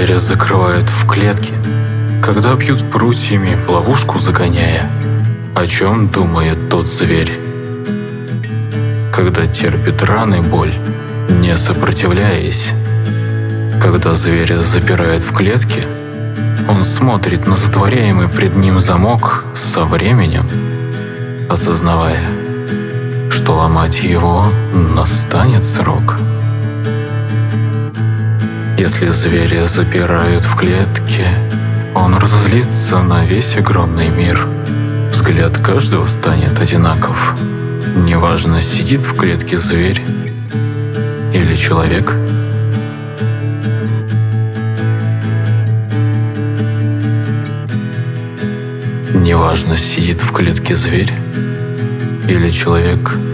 зверя закрывают в клетке, когда бьют прутьями в ловушку загоняя, о чем думает тот зверь? Когда терпит раны боль, не сопротивляясь, когда зверя запирают в клетке, он смотрит на затворяемый пред ним замок со временем, осознавая, что ломать его настанет срок. Если зверя запирают в клетке, он разозлится на весь огромный мир. Взгляд каждого станет одинаков. Неважно, сидит в клетке зверь или человек. Неважно, сидит в клетке зверь или человек –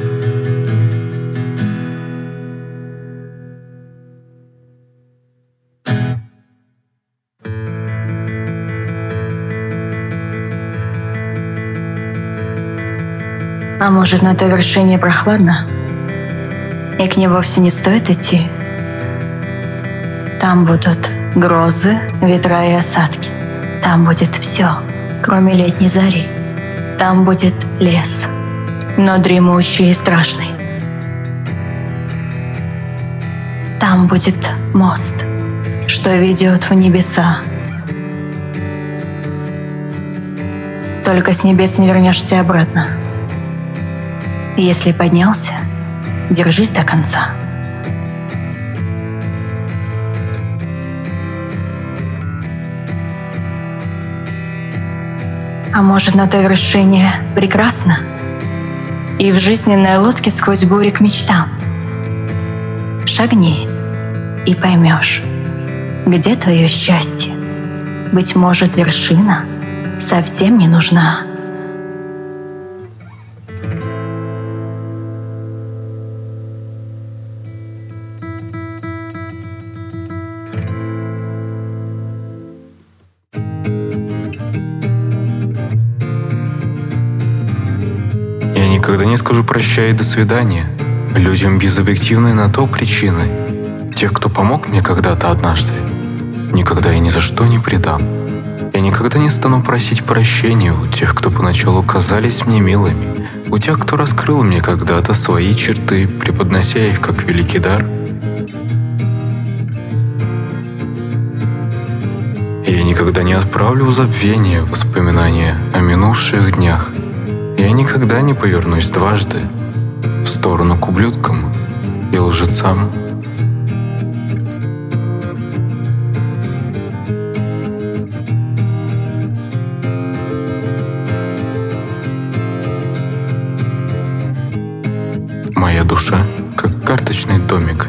А может, на той вершине прохладно? И к ней вовсе не стоит идти? Там будут грозы, ветра и осадки. Там будет все, кроме летней зари. Там будет лес, но дремучий и страшный. Там будет мост, что ведет в небеса. Только с небес не вернешься обратно. Если поднялся, держись до конца. А может, на той вершине прекрасно? И в жизненной лодке сквозь бури к мечтам. Шагни и поймешь, где твое счастье. Быть может, вершина совсем не нужна. Никогда не скажу прощай и до свидания людям без объективной на то причины. Тех, кто помог мне когда-то однажды, никогда и ни за что не предам. Я никогда не стану просить прощения у тех, кто поначалу казались мне милыми, у тех, кто раскрыл мне когда-то свои черты, преподнося их как великий дар. Я никогда не отправлю в забвение воспоминания о минувших днях – я никогда не повернусь дважды в сторону к ублюдкам и лжецам. Моя душа как карточный домик,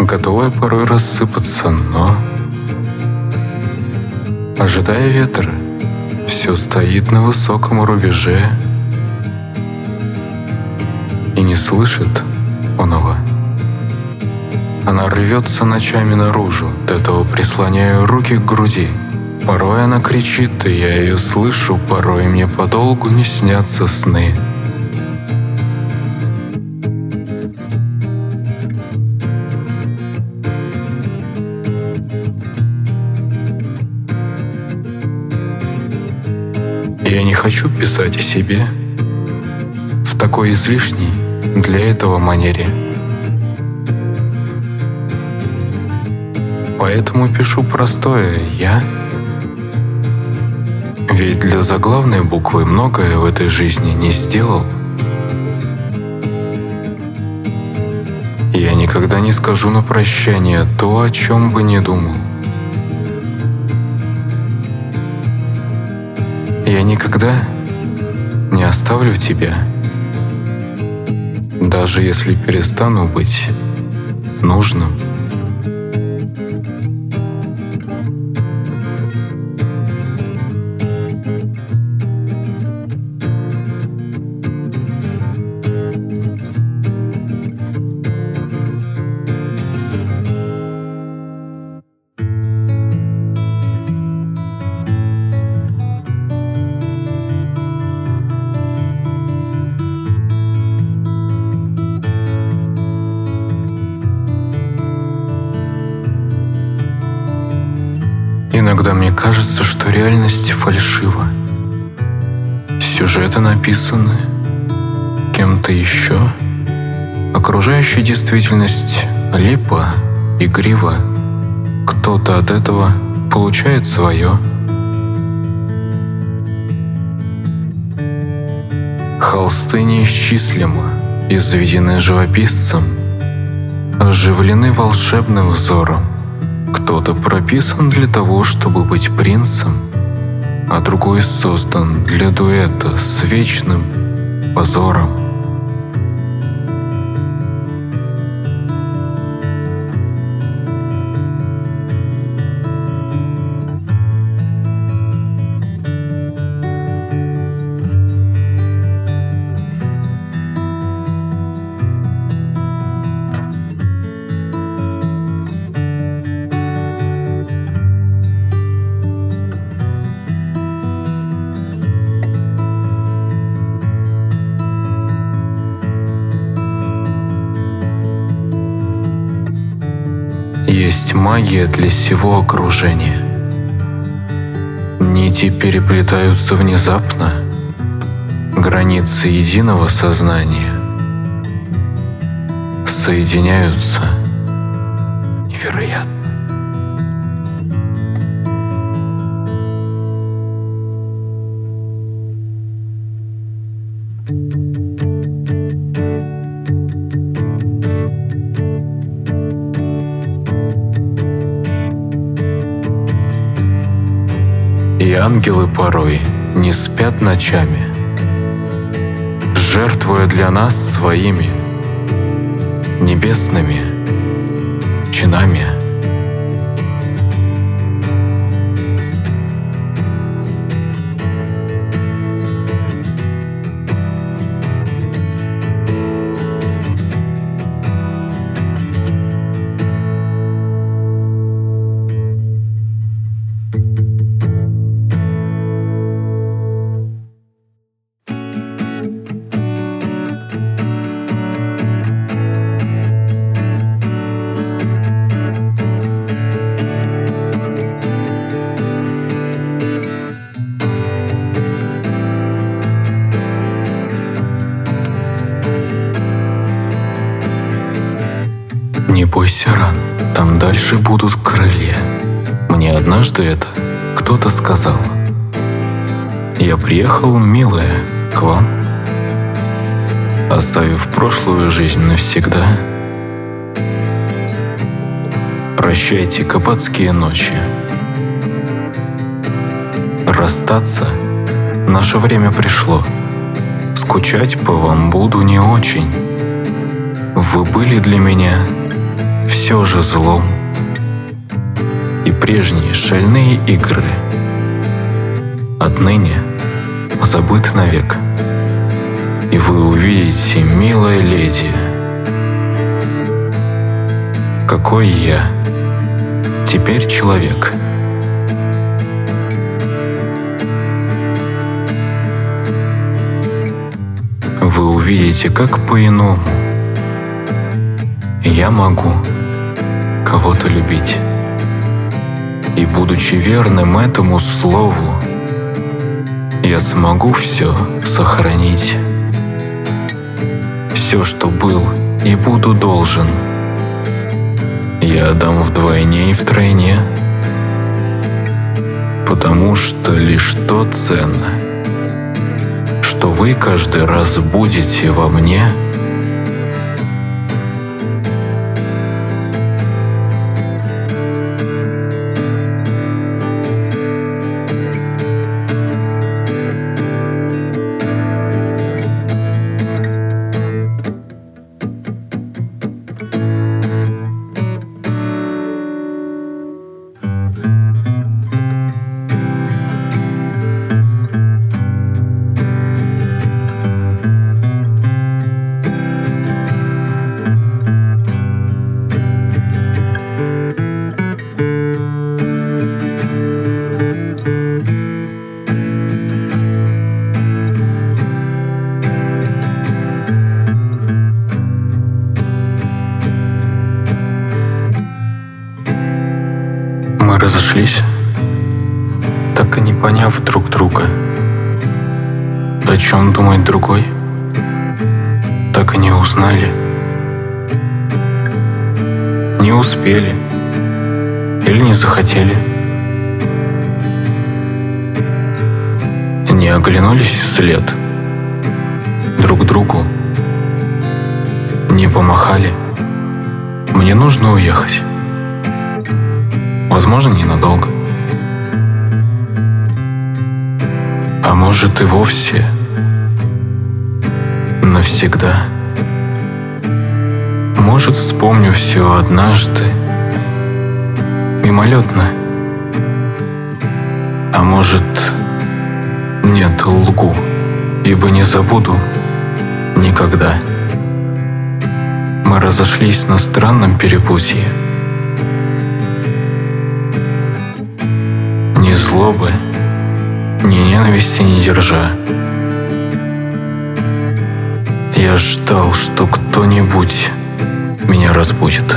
готовая порой рассыпаться, но, ожидая ветра, все стоит на высоком рубеже и не слышит оного. Она рвется ночами наружу, до этого прислоняю руки к груди. Порой она кричит, и я ее слышу, порой мне подолгу не снятся сны. Хочу писать о себе в такой излишней для этого манере. Поэтому пишу простое «я». Ведь для заглавной буквы многое в этой жизни не сделал. Я никогда не скажу на прощание то, о чем бы не думал. Я никогда не оставлю тебя, даже если перестану быть нужным. Иногда мне кажется, что реальность фальшива. Сюжеты написаны кем-то еще. Окружающая действительность липа, игрива. Кто-то от этого получает свое. Холсты неисчислимо, изведены живописцем, оживлены волшебным взором. Кто-то прописан для того, чтобы быть принцем, а другой создан для дуэта с вечным позором. Магия для всего окружения. Нити переплетаются внезапно, границы единого сознания соединяются невероятно. Ангелы порой не спят ночами, жертвуя для нас своими небесными чинами. Однажды это кто-то сказал. Я приехал, милая, к вам, оставив прошлую жизнь навсегда. Прощайте капацкие ночи. Расстаться наше время пришло. Скучать по вам буду не очень. Вы были для меня все же злом. Прежние шальные игры отныне забыты навек. И вы увидите, милая леди, какой я теперь человек. Вы увидите, как по-иному я могу кого-то любить. И будучи верным этому слову, я смогу все сохранить. Все, что был и буду должен, я отдам вдвойне и втройне, потому что лишь то ценно, что вы каждый раз будете во мне — разошлись. так и не поняв друг друга. О чем думает другой, так и не узнали. Не успели или не захотели. Не оглянулись вслед друг другу, не помахали. Мне нужно уехать. Возможно, ненадолго. А может и вовсе навсегда. Может, вспомню все однажды, мимолетно. А может, нет, лгу, ибо не забуду никогда. Мы разошлись на странном перепутье. Ни злобы, ни ненависти не держа. Я ждал, что кто-нибудь меня разбудит.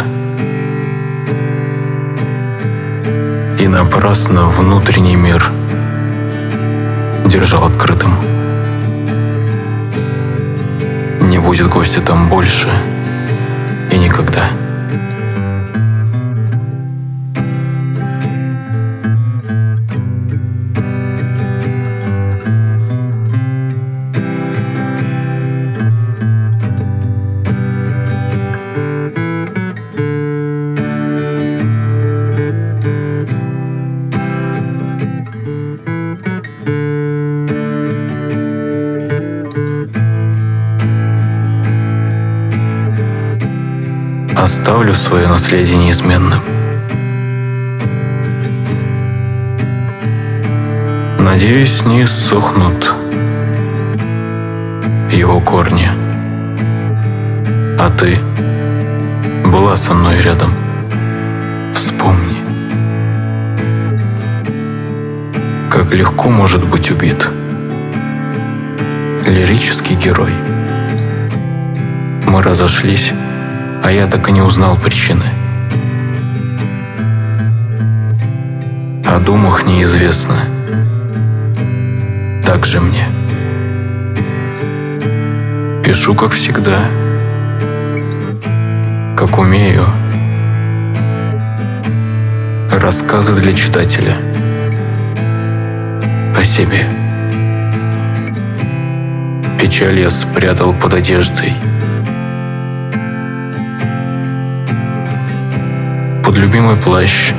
И напрасно внутренний мир держал открытым. Не будет гостя там больше и никогда. Оставлю свое наследие неизменным. Надеюсь, не сохнут его корни. А ты была со мной рядом. Вспомни, как легко может быть убит лирический герой. Мы разошлись а я так и не узнал причины. О думах неизвестно. Так же мне. Пишу, как всегда, как умею. Рассказы для читателя о себе. Печаль я спрятал под одеждой. Любимый плащ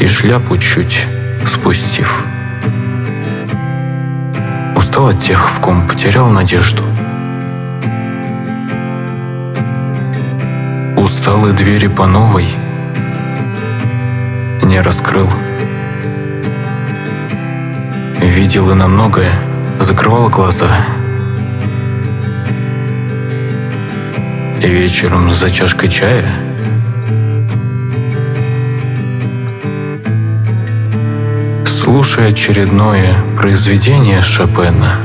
и шляпу чуть спустив. Устал от тех, в ком потерял надежду. Устал и двери по новой не раскрыл. Видел и на многое, закрывал глаза. И вечером за чашкой чая – слушая очередное произведение Шопена,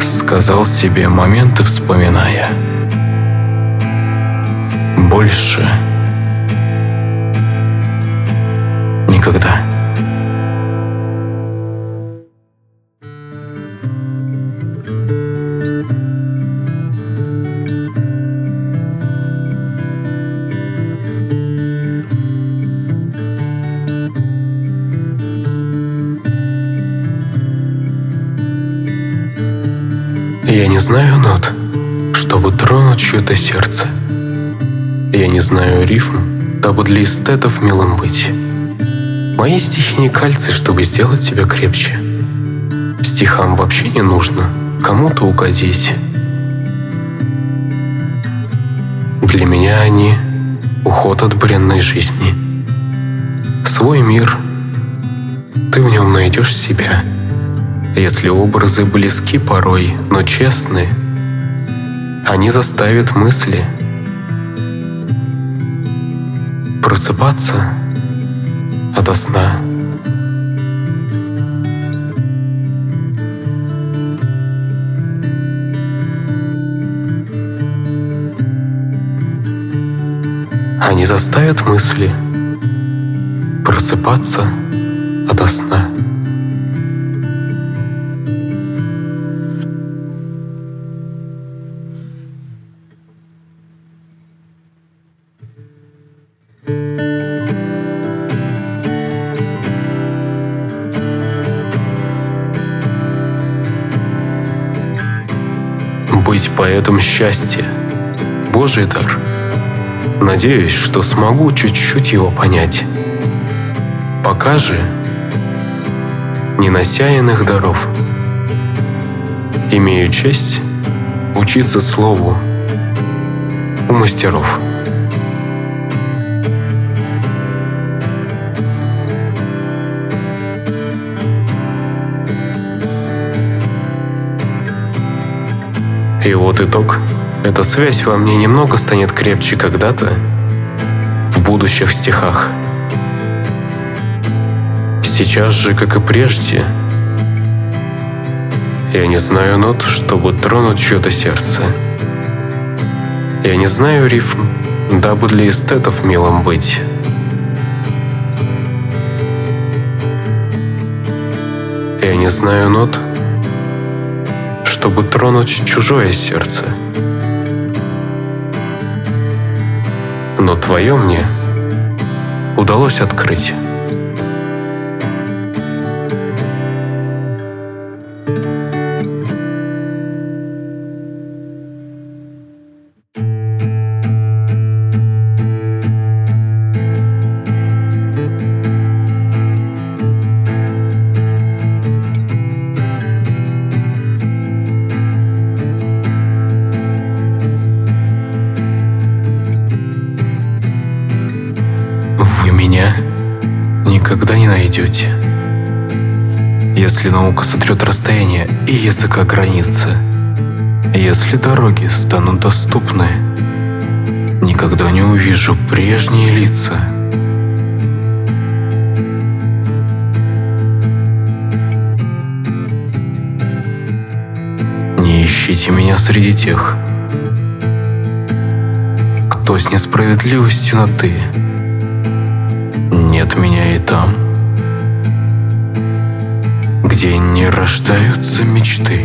сказал себе моменты, вспоминая. Больше чье-то сердце. Я не знаю рифм, дабы для эстетов милым быть. Мои стихи не кальцы, чтобы сделать тебя крепче. Стихам вообще не нужно кому-то угодить. Для меня они — уход от бренной жизни. Свой мир, ты в нем найдешь себя — если образы близки порой, но честны, они заставят мысли просыпаться ото сна. Они заставят мысли просыпаться ото сна. Быть поэтом счастья – Божий дар. Надеюсь, что смогу чуть-чуть его понять. Пока же не нося иных даров. Имею честь учиться слову у мастеров. И вот итог. Эта связь во мне немного станет крепче когда-то в будущих стихах. Сейчас же, как и прежде, я не знаю нот, чтобы тронуть чье-то сердце. Я не знаю рифм, дабы для эстетов милым быть. Я не знаю нот, чтобы тронуть чужое сердце. Но твое мне удалось открыть. Наука сотрет расстояние и языка границы, если дороги станут доступны, никогда не увижу прежние лица. Не ищите меня среди тех, кто с несправедливостью на «ты» нет меня и там, где не рождаются мечты.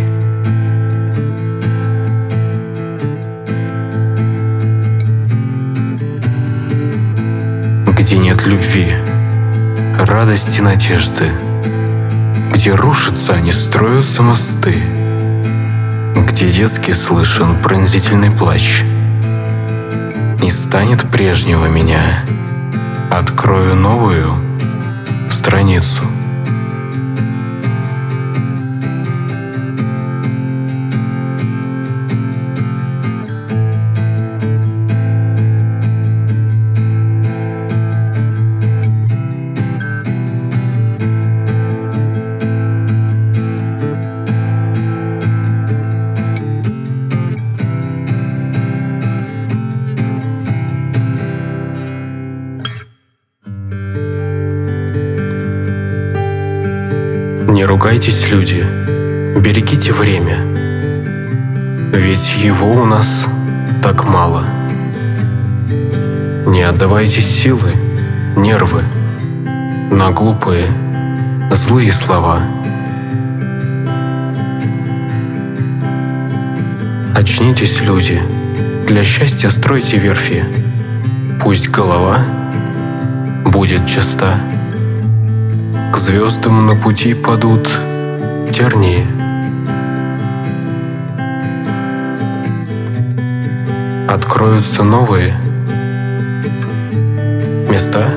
Где нет любви, радости, надежды, где рушатся, а не строятся мосты, где детский слышен пронзительный плач. Не станет прежнего меня, открою новую страницу. Ругайтесь, люди, берегите время, ведь его у нас так мало. Не отдавайте силы, нервы на глупые, злые слова. Очнитесь, люди, для счастья стройте верфи, пусть голова будет чиста звездам на пути падут тернии. Откроются новые места.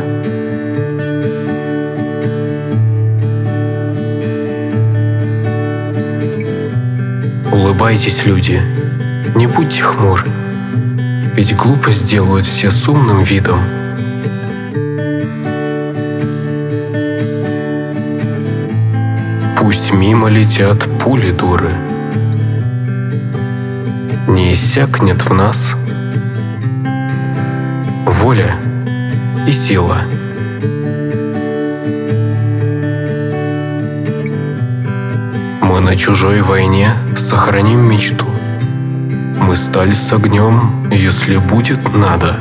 Улыбайтесь, люди, не будьте хмуры, ведь глупость делают все с умным видом – Пусть мимо летят пули дуры. Не иссякнет в нас воля и сила. Мы на чужой войне сохраним мечту. Мы стали с огнем, если будет надо.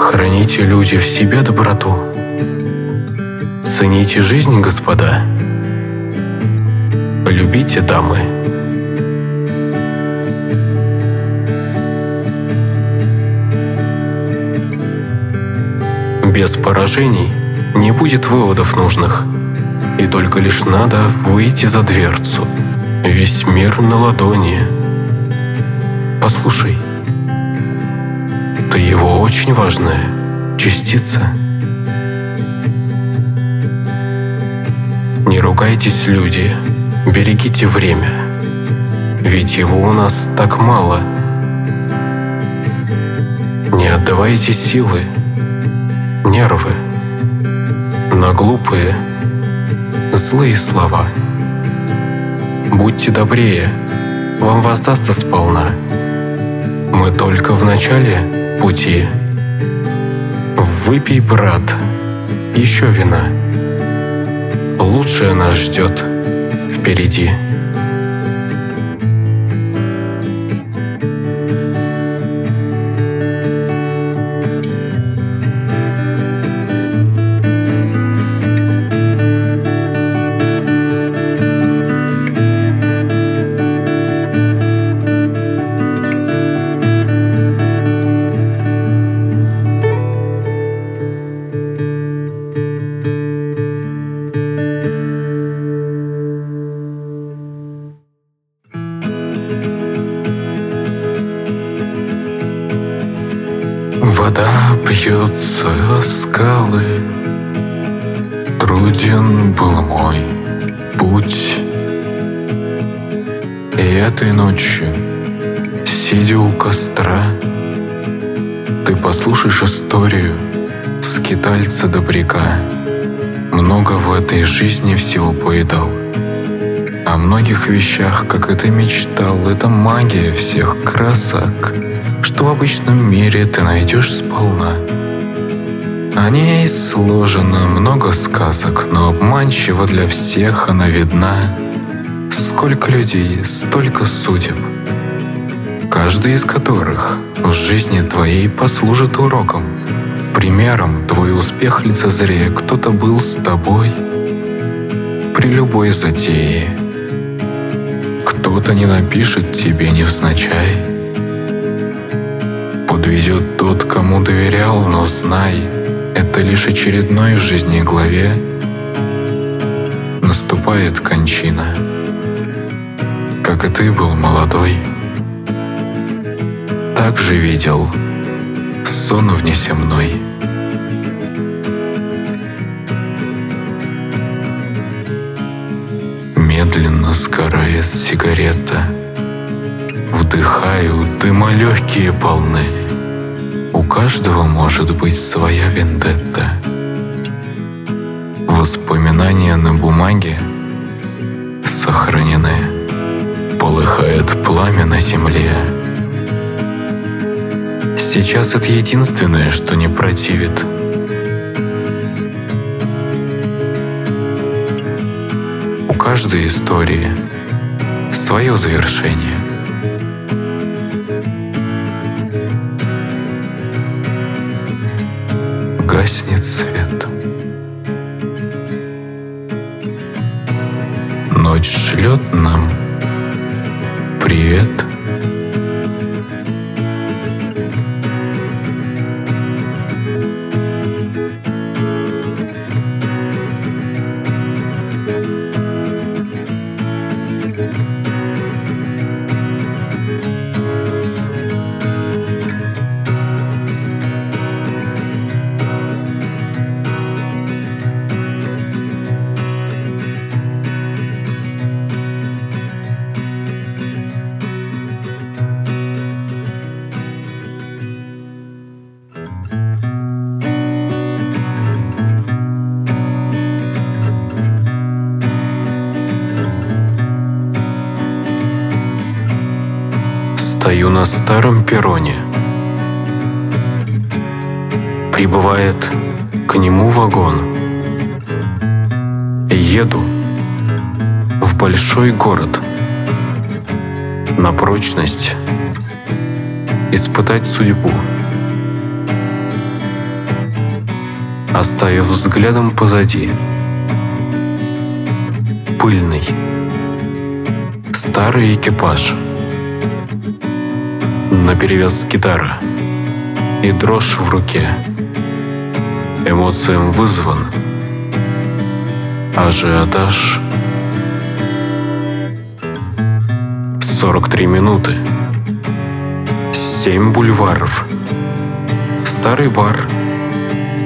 Храните люди в себе доброту. Цените жизнь, господа. Любите дамы. Без поражений не будет выводов нужных, и только лишь надо выйти за дверцу. Весь мир на ладони. Послушай, ты его очень важная частица. Не ругайтесь, люди, берегите время, ведь его у нас так мало. Не отдавайте силы, нервы на глупые, злые слова. Будьте добрее, вам воздастся сполна. Мы только в начале пути. Выпей, брат, еще вина лучшее нас ждет впереди. Добряка. Много в этой жизни всего повидал. О многих вещах, как ты мечтал, Это магия всех красок — что в обычном мире ты найдешь сполна. О ней сложено много сказок, но обманчиво для всех она видна. Сколько людей, столько судеб, каждый из которых в жизни твоей послужит уроком. Примером твой успех лицезрея кто-то был с тобой при любой затее. Кто-то не напишет тебе невзначай подведет тот, кому доверял, но знай, это лишь очередной в жизни главе. Наступает кончина, как и ты был молодой. Так же видел сон внесемной. Медленно сгорает сигарета — Вдыхаю, дыма легкие полны. У каждого может быть своя вендетта. Воспоминания на бумаге сохранены. Полыхает пламя на земле. Сейчас это единственное, что не противит. Каждой истории свое завершение. гаснет свет. Ночь шлет нам на старом перроне. Прибывает к нему вагон. Еду в большой город. На прочность испытать судьбу. Оставив взглядом позади пыльный. Старый экипаж. Наперевес гитара. И дрожь в руке. Эмоциям вызван. Ажиотаж. 43 минуты. Семь бульваров. Старый бар.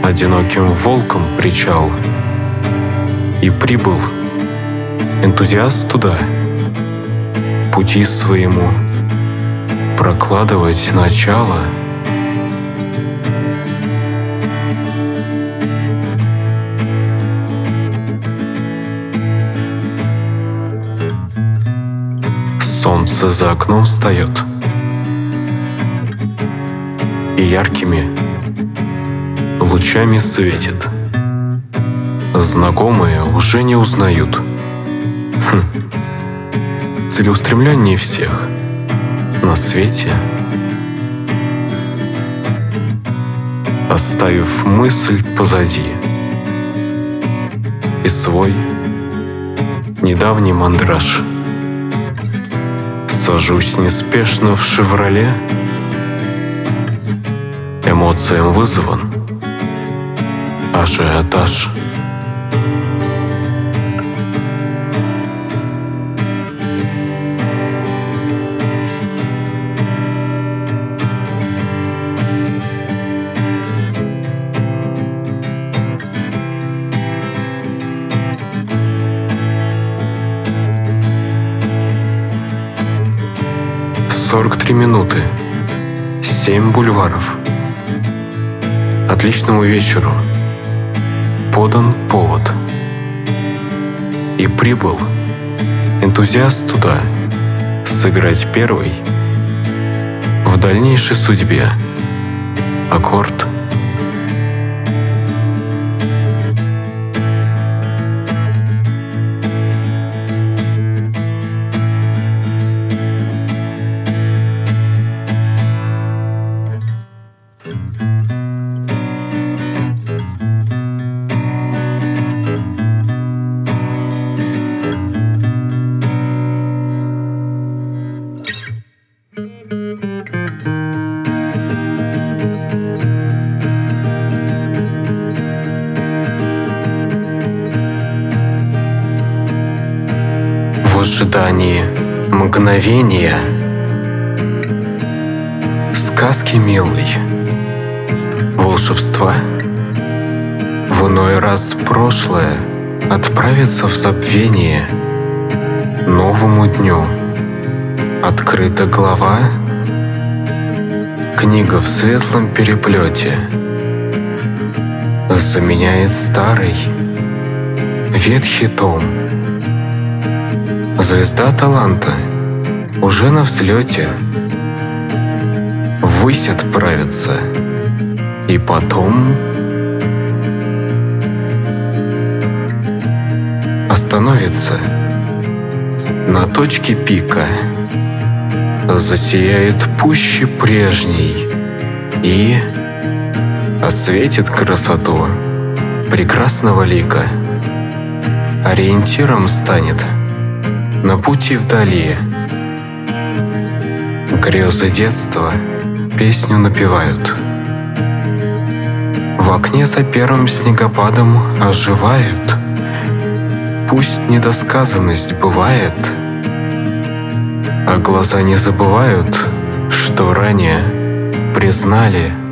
Одиноким волком причал. И прибыл энтузиаст туда. Пути своему прокладывать начало. Солнце за окном встает. И яркими лучами светит. Знакомые уже не узнают. Хм. Целеустремленнее всех на свете. Оставив мысль позади и свой недавний мандраж. Сажусь неспешно в «Шевроле», эмоциям вызван ажиотаж. Сорок три минуты. Семь бульваров. Отличному вечеру. Подан повод. И прибыл энтузиаст туда сыграть первый в дальнейшей судьбе аккорд мгновения сказки милой, волшебства. В иной раз прошлое отправится в забвение. Новому дню. Открыта глава, книга в светлом переплете. Заменяет старый. Ветхий том. Звезда таланта уже на взлете. Ввысь отправится. И потом... Остановится на точке пика. Засияет пуще прежней и осветит красоту прекрасного лика. Ориентиром станет – на пути вдали. Грезы детства песню напевают. В окне за первым снегопадом оживают. Пусть недосказанность бывает, а глаза не забывают, что ранее признали –